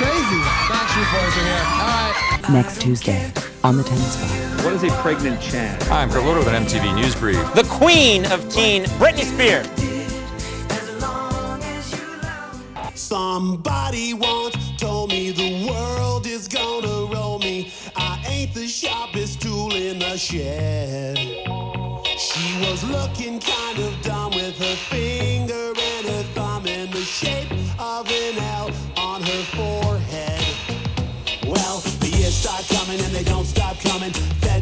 crazy. Backstreet Boys are here. All right. Next Tuesday on the Tennis Bar. What is a pregnant Chad? Hi, I'm Kurt Loder with an MTV News Brief. the queen of teen, Britney Spears. Somebody once told me the world is gonna roll me. I ain't the sharpest tool in the shed. She was looking kind of dumb with her finger and her thumb in the shape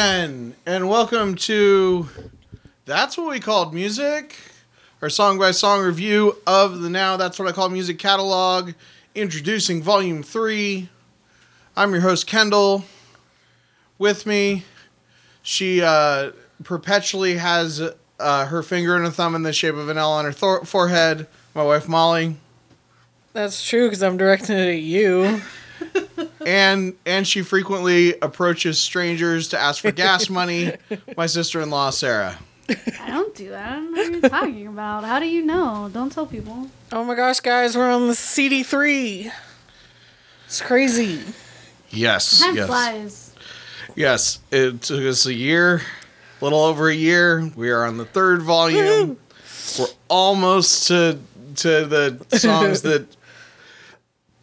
again, and welcome to That's What We Called Music, our song by song review of the Now That's What I Call Music catalog, introducing Volume 3. I'm your host, Kendall. With me, she uh, perpetually has uh, her finger and a thumb in the shape of an L on her thor- forehead, my wife, Molly. That's true because I'm directing it at you. And and she frequently approaches strangers to ask for gas money. My sister-in-law Sarah. I don't do that. I don't know what you're talking about. How do you know? Don't tell people. Oh my gosh, guys, we're on the CD3. It's crazy. Yes, Time yes, flies. yes. It took us a year, a little over a year. We are on the third volume. We're almost to to the songs that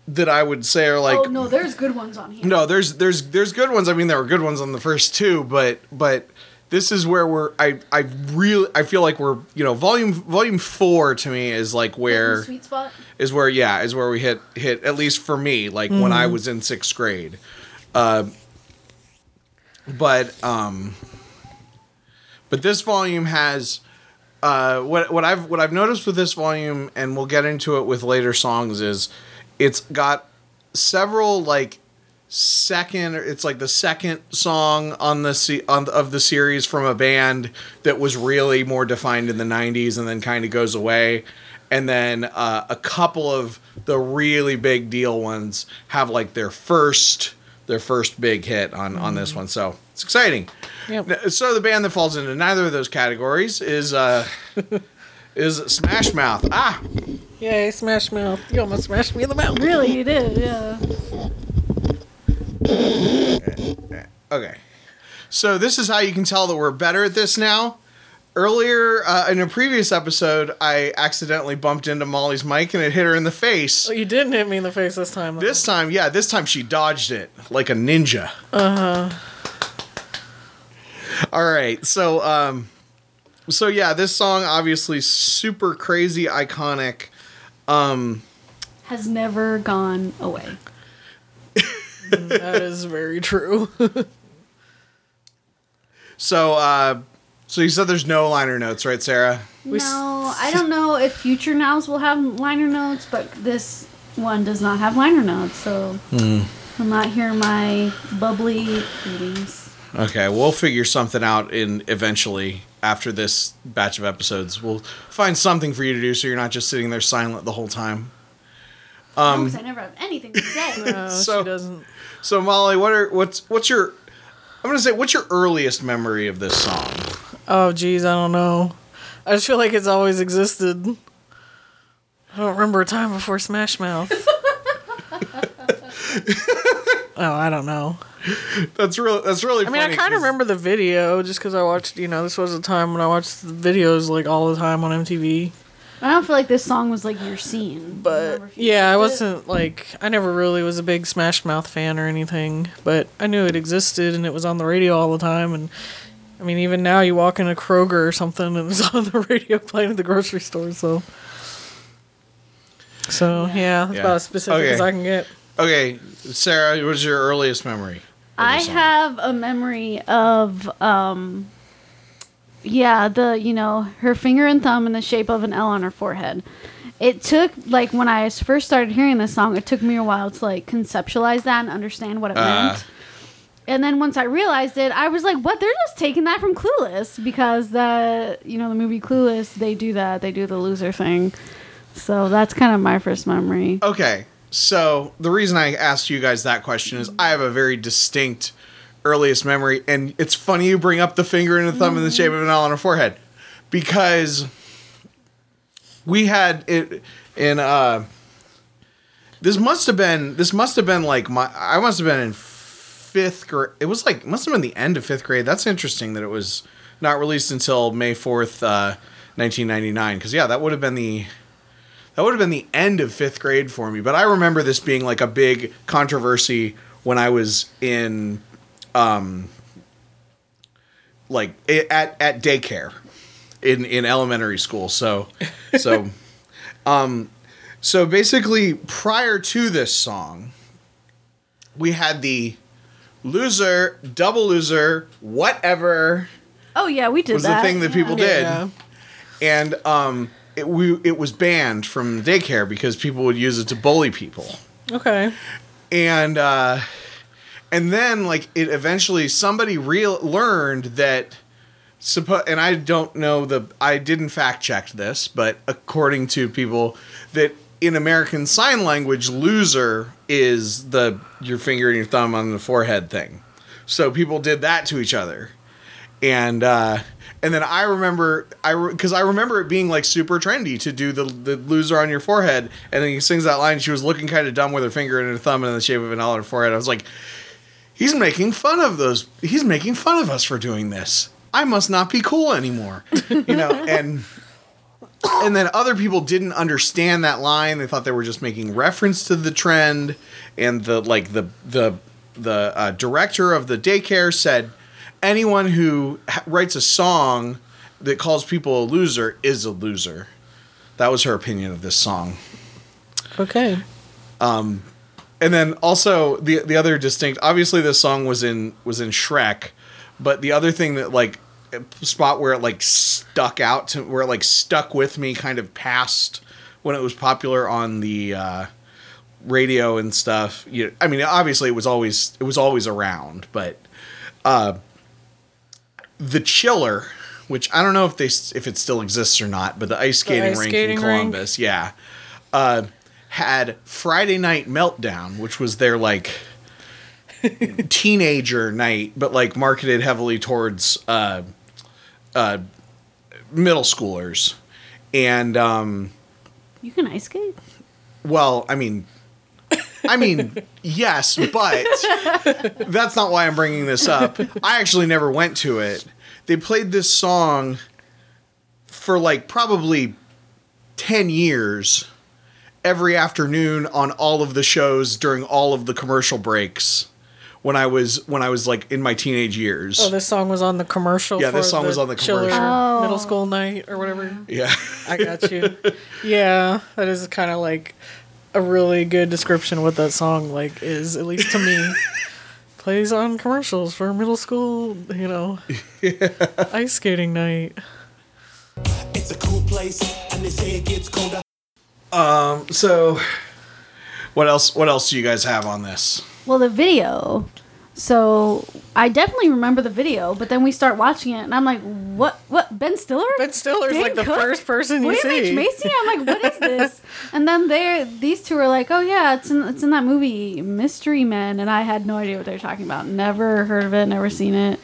that I would say are like oh no, there's good ones on here. No, there's there's there's good ones. I mean, there were good ones on the first two, but but this is where we're. I I really I feel like we're you know volume volume four to me is like where Sweet spot. is where yeah is where we hit hit at least for me like when I was in sixth grade. Uh, but um, but this volume has uh, what what I've what I've noticed with this volume, and we'll get into it with later songs, is it's got several like second it's like the second song on the se- on the, of the series from a band that was really more defined in the 90s and then kind of goes away. And then uh, a couple of the really big deal ones have like their first their first big hit on on this one. So it's exciting. Yep. So the band that falls into neither of those categories is uh is Smash Mouth. Ah Yay, Smash Mouth. You almost smashed me in the mouth. Really, you did. Yeah. Okay. So this is how you can tell that we're better at this now. Earlier uh, in a previous episode, I accidentally bumped into Molly's mic and it hit her in the face. Oh, you didn't hit me in the face this time. Though. This time, yeah, this time she dodged it like a ninja. Uh huh. All right. So um so yeah, this song obviously super crazy iconic. Has never gone away. that is very true. So uh so you said there's no liner notes, right, Sarah? We no, I don't know if future nows will have liner notes, but this one does not have liner notes, so Hmm. I'm not hearing my bubbly readings. Okay, we'll figure something out in eventually after this batch of episodes. We'll find something for you to do so you're not just sitting there silent the whole time. Um, I never have anything to say. no, So- she doesn't. So Molly, what are what's what's your I'm gonna say what's your earliest memory of this song? Oh, geez, I don't know. I just feel like it's always existed. I don't remember a time before Smash Mouth. oh, I don't know. That's real that's really I mean, I kind of remember the video just because I watched, you know, this was a time when I watched the videos like all the time on MTV. I don't feel like this song was like your scene. But Remember if you yeah, I wasn't like, I never really was a big Smash Mouth fan or anything, but I knew it existed and it was on the radio all the time. And I mean, even now you walk in a Kroger or something and it's on the radio playing at the grocery store, so. So yeah, that's Yeah. about as specific Okay. as I can get. Okay, Sarah, what was your earliest memory? I have a memory of um Yeah, the you know her finger and thumb in the shape of an L on her forehead. It took like when I first started hearing this song, it took me a while to like conceptualize that and understand what it Uh. meant. And then once I realized it, I was like, "What? They're just taking that from Clueless because the you know the movie Clueless they do that they do the loser thing." So that's kind of my first memory. Okay, so the reason I asked you guys that question is I have a very distinct earliest memory, and it's funny you bring up the finger and the thumb in the shape of an L on her forehead because we had it in. uh This must have been. This must have been like my. I must have been in fifth grade. It was like must have been the end of fifth grade. That's interesting that it was not released until May fourth, uh, nineteen ninety nine. Because yeah, that would have been the that would have been the end of fifth grade for me. But I remember this being like a big controversy when I was in, um, like at at daycare, in in elementary school. So, so, um, so basically, prior to this song, we had the loser, double loser, whatever Oh yeah, we did was that. the thing that people did Yeah. and um, it, we it was banned from daycare because people would use it to bully people, Okay. and uh, and then like it eventually somebody real learned that. Suppo- and I don't know the I didn't fact check this, but according to people that in American Sign Language, loser is the your finger and your thumb on the forehead thing. So people did that to each other and uh and then I remember I because I remember it being like super trendy to do the the loser on your forehead, and then he sings that line. She was looking kind of dumb with her finger and her thumb in the shape of an L on her forehead. I was like, he's making fun of those. He's making fun of us for doing this. I must not be cool anymore, you know. And and then other people didn't understand that line. They thought they were just making reference to the trend, and the like the the the uh, director of the daycare said anyone who ha- writes a song that calls people a loser is a loser. That was her opinion of this song. Okay. And then also the the other distinct obviously this song was in was in Shrek, but the other thing that like spot where it like stuck out to where it like stuck with me kind of past when it was popular on the uh radio and stuff. You I mean obviously it was always it was always around, but uh the chiller which I don't know if they if it still exists or not, but the ice skating ice rink skating in rink? Columbus, yeah, uh, had Friday Night Meltdown, which was their like teenager night, but like marketed heavily towards uh, uh, middle schoolers, and um, You can ice skate. well, I mean, I mean, yes, but that's not why I'm bringing this up. I actually never went to it. They played this song for like probably 10 years every afternoon on all of the shows during all of the commercial breaks when I was when I was like in my teenage years. Oh, this song was on the commercial. Yeah, this for song was on the commercial. Oh. Middle school night or whatever. yeah. I got you. yeah, that is kind of like a really good description of what that song like is, at least to me. Plays on commercials for middle school, you know, ice skating night. It's a cool place, and they say it gets colder. Um. So what else what else do you guys have on this? Well, the video. So I definitely remember the video, but then we start watching it, and I'm like, "What? What? Ben Stiller? Ben Stiller's Dan like the Cook? first person you William see. H Macy? I'm like, "What is this?" and then they these two are like, "Oh yeah, it's in it's in that movie Mystery Men," and I had no idea what they were talking about. Never heard of it. Never seen it.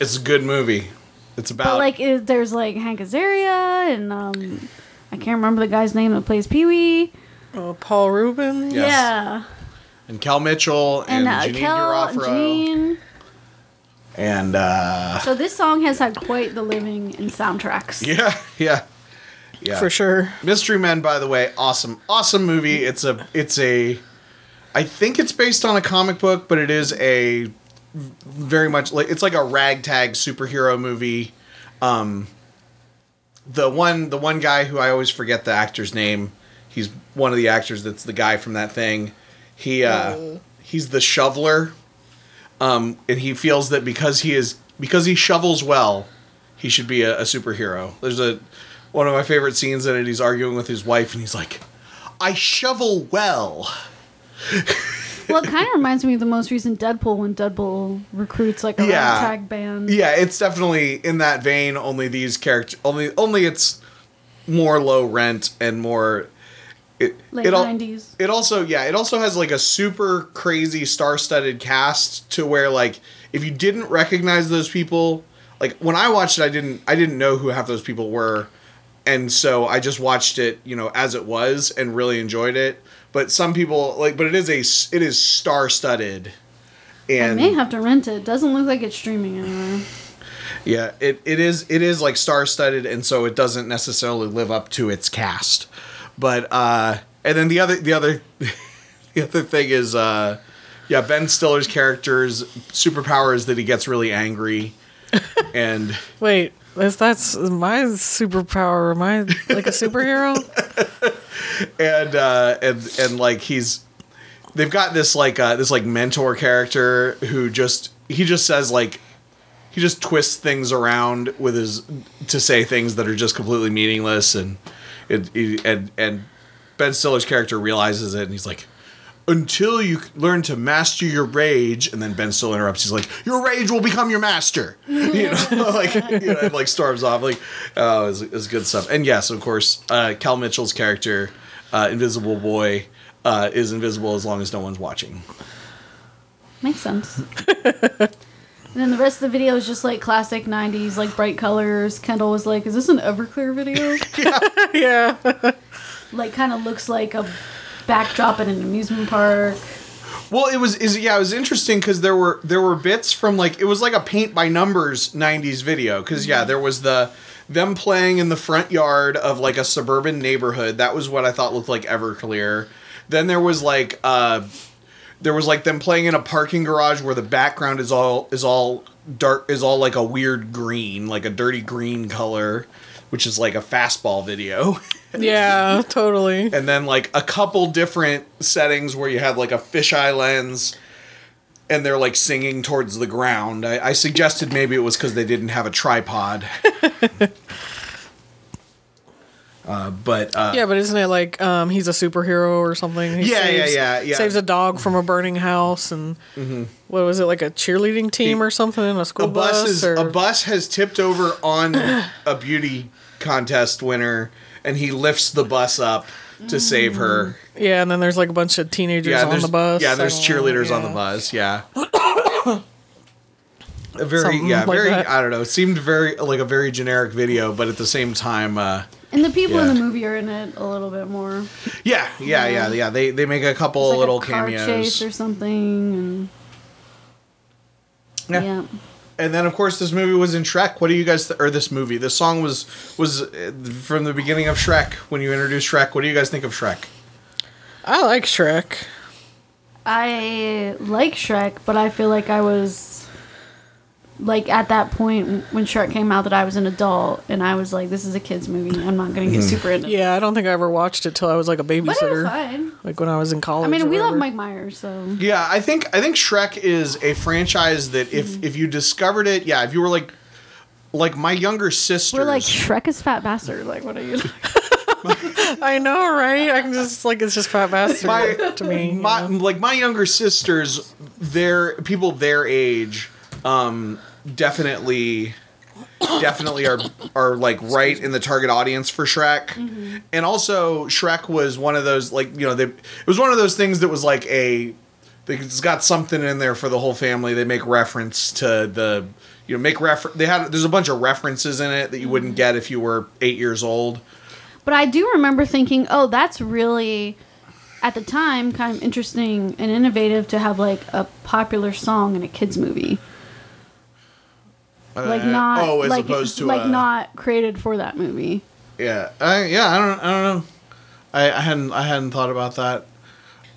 It's a good movie. It's about But like, it, there's like Hank Azaria and um, I can't remember the guy's name that plays Pee Wee. Oh, Paul Rubin. Yes. Yeah, and Kel Mitchell and, and, uh, Janeane Kel, Garofalo. Jean. And uh So this song has had quite the living in soundtracks. yeah, yeah. Yeah. For sure. Mystery Men by the way, awesome. Awesome movie. It's a it's a I think it's based on a comic book, but it is a very much like it's like a ragtag superhero movie. Um the one the one guy who I always forget the actor's name. He's one of the actors that's the guy from that thing. He uh he's the shoveler. Um and he feels that because he is because he shovels well, he should be a, a superhero. There's a one of my favorite scenes in it. He's arguing with his wife, and he's like, "I shovel well." Well, it kind of reminds me of the most recent Deadpool when Deadpool recruits like a Yeah. ragtag band. Yeah, it's definitely in that vein. Only these characters, only only it's more low rent and more. It, Late it al- 90s. It also yeah, it also has like a super crazy star-studded cast to where like if you didn't recognize those people, like when I watched it, I didn't I didn't know who half those people were, and so I just watched it you know as it was and really enjoyed it. But some people like, but it is a, it is star-studded. I And may have to rent it. Doesn't look like it's streaming anywhere. Yeah, it, it is it is like star studded, and so it doesn't necessarily live up to its cast. But uh, and then the other the other the other thing is uh, yeah, Ben Stiller's character's superpower is that he gets really angry, and Wait, is that's my superpower? Am I like a superhero? and uh, and and like he's they've got this like uh, this like mentor character who just he just says like he just twists things around with his to say things that are just completely meaningless and it, he- and and Ben Stiller's character realizes it and he's like until you learn to master your rage and then Ben Stiller interrupts. He's like your rage will become your master. You know like you know and, like storms off like oh it's, it's good stuff. And yes of course uh, Kel Mitchell's character uh, Invisible Boy uh, is invisible as long as no one's watching. Makes sense. and then the rest of the video is just like classic 90s, like bright colors. Kendall was like, Is this an Everclear video? yeah. like, kind of looks like a backdrop at an amusement park. Well, it was is yeah, it was interesting because there were there were bits from like it was like a paint by numbers '90s video because yeah, there was the them playing in the front yard of like a suburban neighborhood. That was what I thought looked like Everclear. Then there was like uh, there was like them playing in a parking garage where the background is all is all dark is all like a weird green, like a dirty green color, which is like a Fastball video. Yeah, totally. and then like a couple different settings where you have like a fisheye lens and they're like singing towards the ground. I, I suggested maybe it was because they didn't have a tripod. uh, but uh, Yeah, but isn't it like um, he's a superhero or something? He Yeah, yeah, yeah, yeah. Saves a dog from a burning house, and what was it like a cheerleading team or something in a school a bus is or a bus has tipped over on a beauty contest winner, and he lifts the bus up to save her. yeah, and then there's like a bunch of teenagers Yeah, on the bus. Yeah, there's cheerleaders on the bus. Yeah. A very Something yeah, like very that. I don't know. It seemed very like a very generic video, but at the same time, uh, And the people in the movie are in it a little bit more. yeah, yeah, yeah, yeah. They they make a couple It's like little a car cameos. chase or something. And Yeah. yeah. And then of course this movie was in Shrek. What do you guys th- or this movie? This song was was uh, from the beginning of Shrek when you introduced Shrek. What do you guys think of Shrek? I like Shrek. I like Shrek, but I feel like I was like at that point when Shrek came out that I was an adult and I was like, this is a kids movie. I'm not gonna Mm-hmm. get super into. it. Yeah, I don't think I ever watched it till I was like a but it was babysitter, fine. like when I was in college. I mean, or we love whatever. Mike Myers, so Yeah, I think I think Shrek is a franchise that if Mm-hmm. if you discovered it, yeah, if you were like like my younger sisters, we're like Shrek is fat bastard. Like, what are you? I know, right? I can just like it's just fat bastard My- to me. you my know? like my younger sisters, their people their age, um, definitely, definitely are are like right in the target audience for Shrek, mm-hmm. and also Shrek was one of those like you know they it was one of those things that was like a it's got something in there for the whole family. They make reference to the you know make refer they had there's a bunch of references in it that you wouldn't mm-hmm. get if you were eight years old. But I do remember thinking, oh, that's really, at the time, kind of interesting and innovative to have like a popular song in a kids movie. Like Uh, not, oh, as like, opposed to like a- not created for that movie. Yeah, I, yeah, I don't, I don't know. I, I hadn't, I hadn't thought about that.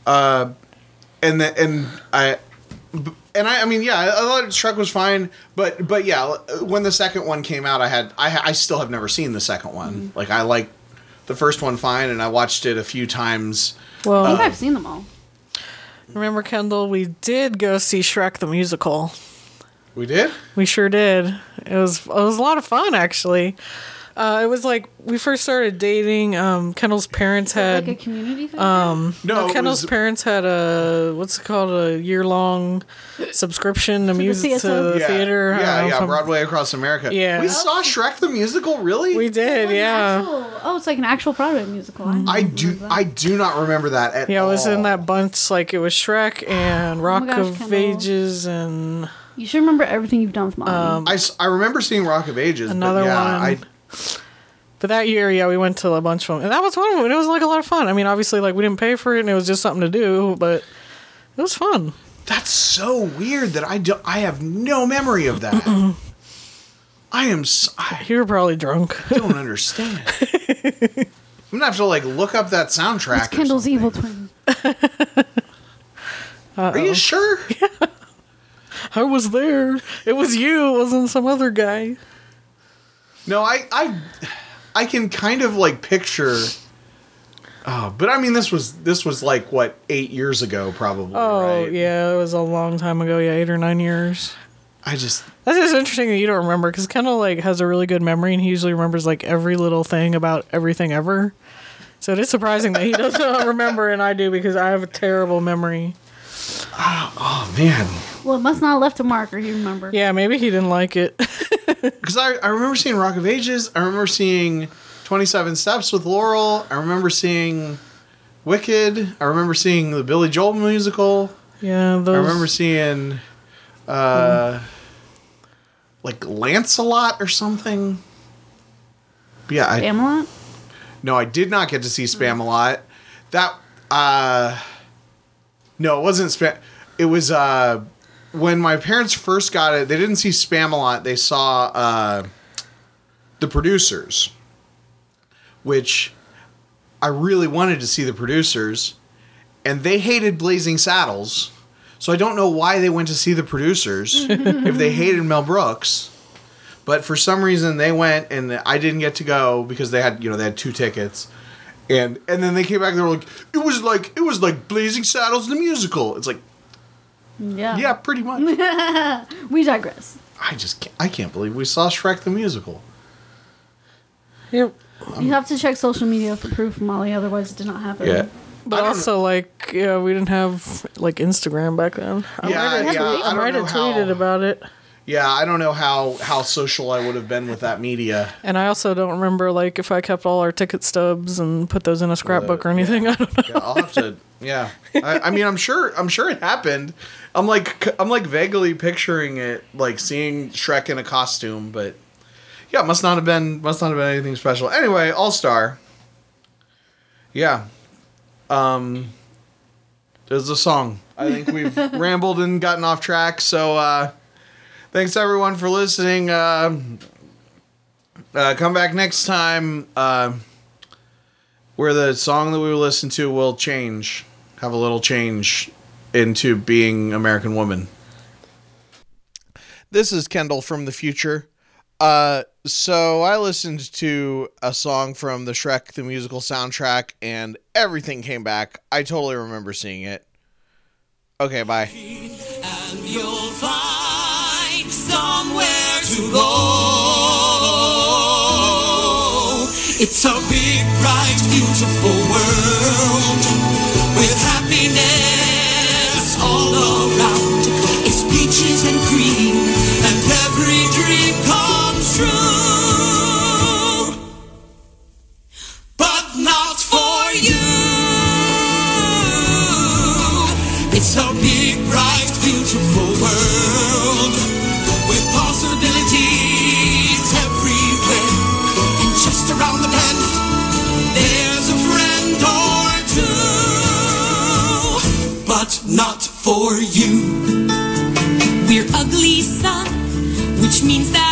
Uh, and the, and I, and I, I mean, yeah, I, I thought Shrek was fine, but, but yeah, when the second one came out, I had, I, I still have never seen the second one. Like, I like the first one fine, and I watched it a few times. well, I Uh, think I've seen them all. remember Kendall? We did go see Shrek the musical. We did. We sure did. It was it was a lot of fun actually. Uh, it was like we first started dating. Um, Kendall's parents had like a community thing. um, No, no, Kendall's was- parents had a what's it called a year long subscription to the music to theater? the yeah, theater. Yeah, know yeah. if Broadway across America. Yeah. We saw Shrek the musical. Really? We did, yeah. Actual- oh, it's like an actual Broadway musical. I do. I do not remember that at Yeah, it was in that bunch. Like it was Shrek and Rock Oh gosh, of Kendall. Ages and You should remember everything you've done with Molly. Um, I, s- I remember seeing Rock of Ages. Another but yeah, one. I, But that year, yeah, we went to a bunch of them, and that was one of them. It was like a lot of fun. I mean, obviously, like we didn't pay for it, and it was just something to do, but it was fun. that's so weird that I do. I have no memory of that. I am. s- I You were probably drunk. I don't understand. I'm gonna have to like look up that soundtrack. it's or Kendall's something. evil twin. Are you sure? I was there. It was you. It wasn't some other guy. No, I, I, I can kind of like picture. Oh, but I mean, this was this was like what eight years ago, probably. Oh right? yeah, it was a long time ago. Yeah, eight or nine years. I just That's just interesting that you don't remember because Kendall like has a really good memory, and he usually remembers like every little thing about everything ever. So it is surprising that he doesn't remember, and I do because I have a terrible memory. Ah, oh man, Well, it must not have left a mark, or you remember. Yeah, maybe he didn't like it. because I I remember seeing Rock of Ages. I remember seeing Twenty Seven Steps with Laurel. I remember seeing Wicked. I remember seeing the Billy Joel musical. yeah, those. I remember seeing, uh, like Lancelot or something. Yeah, I, Spamalot? No, I did not get to see Spamalot. That uh No, it wasn't Spam. It was uh when my parents first got it, they didn't see Spamalot. They saw uh the producers, which I really wanted to see the producers, and they hated Blazing Saddles. So I don't know why they went to see the producers if they hated Mel Brooks. But for some reason they went and I didn't get to go because they had you know they had two tickets. And and then they came back and they were like, it was like it was like Blazing Saddles the musical. It's like, Yeah. yeah, pretty much. We digress. I just can't, I can't believe we saw Shrek the musical. Yep. you have to check social media for proof, Molly. Otherwise, it did not happen. Yeah. But also, like, yeah, we didn't have like Instagram back then. I Yeah, might have, yeah, tweet- I I might have tweeted how- about it, Yeah, I don't know how how social I would have been with that media. and I also don't remember like if I kept all our ticket stubs and put those in a scrapbook or anything. I don't know. Yeah, I'll have to. Yeah, I, I mean, I'm sure. I'm sure it happened. I'm like, I'm like vaguely picturing it, like seeing Shrek in a costume, but yeah, must not have been. Must not have been anything special. Anyway, All Star. Yeah. Um. There's a song. I think we've rambled and gotten off track. So, uh, thanks everyone for listening. Uh, uh, come back next time. Uh, where the song that we will listen to will change, have a little change into being American Woman. This is Kendall from the future. Uh, so I listened to a song from the Shrek the musical soundtrack, and everything came back. I totally remember seeing it. Okay, bye. Somewhere to go. It's a big, bright, beautiful world with which means that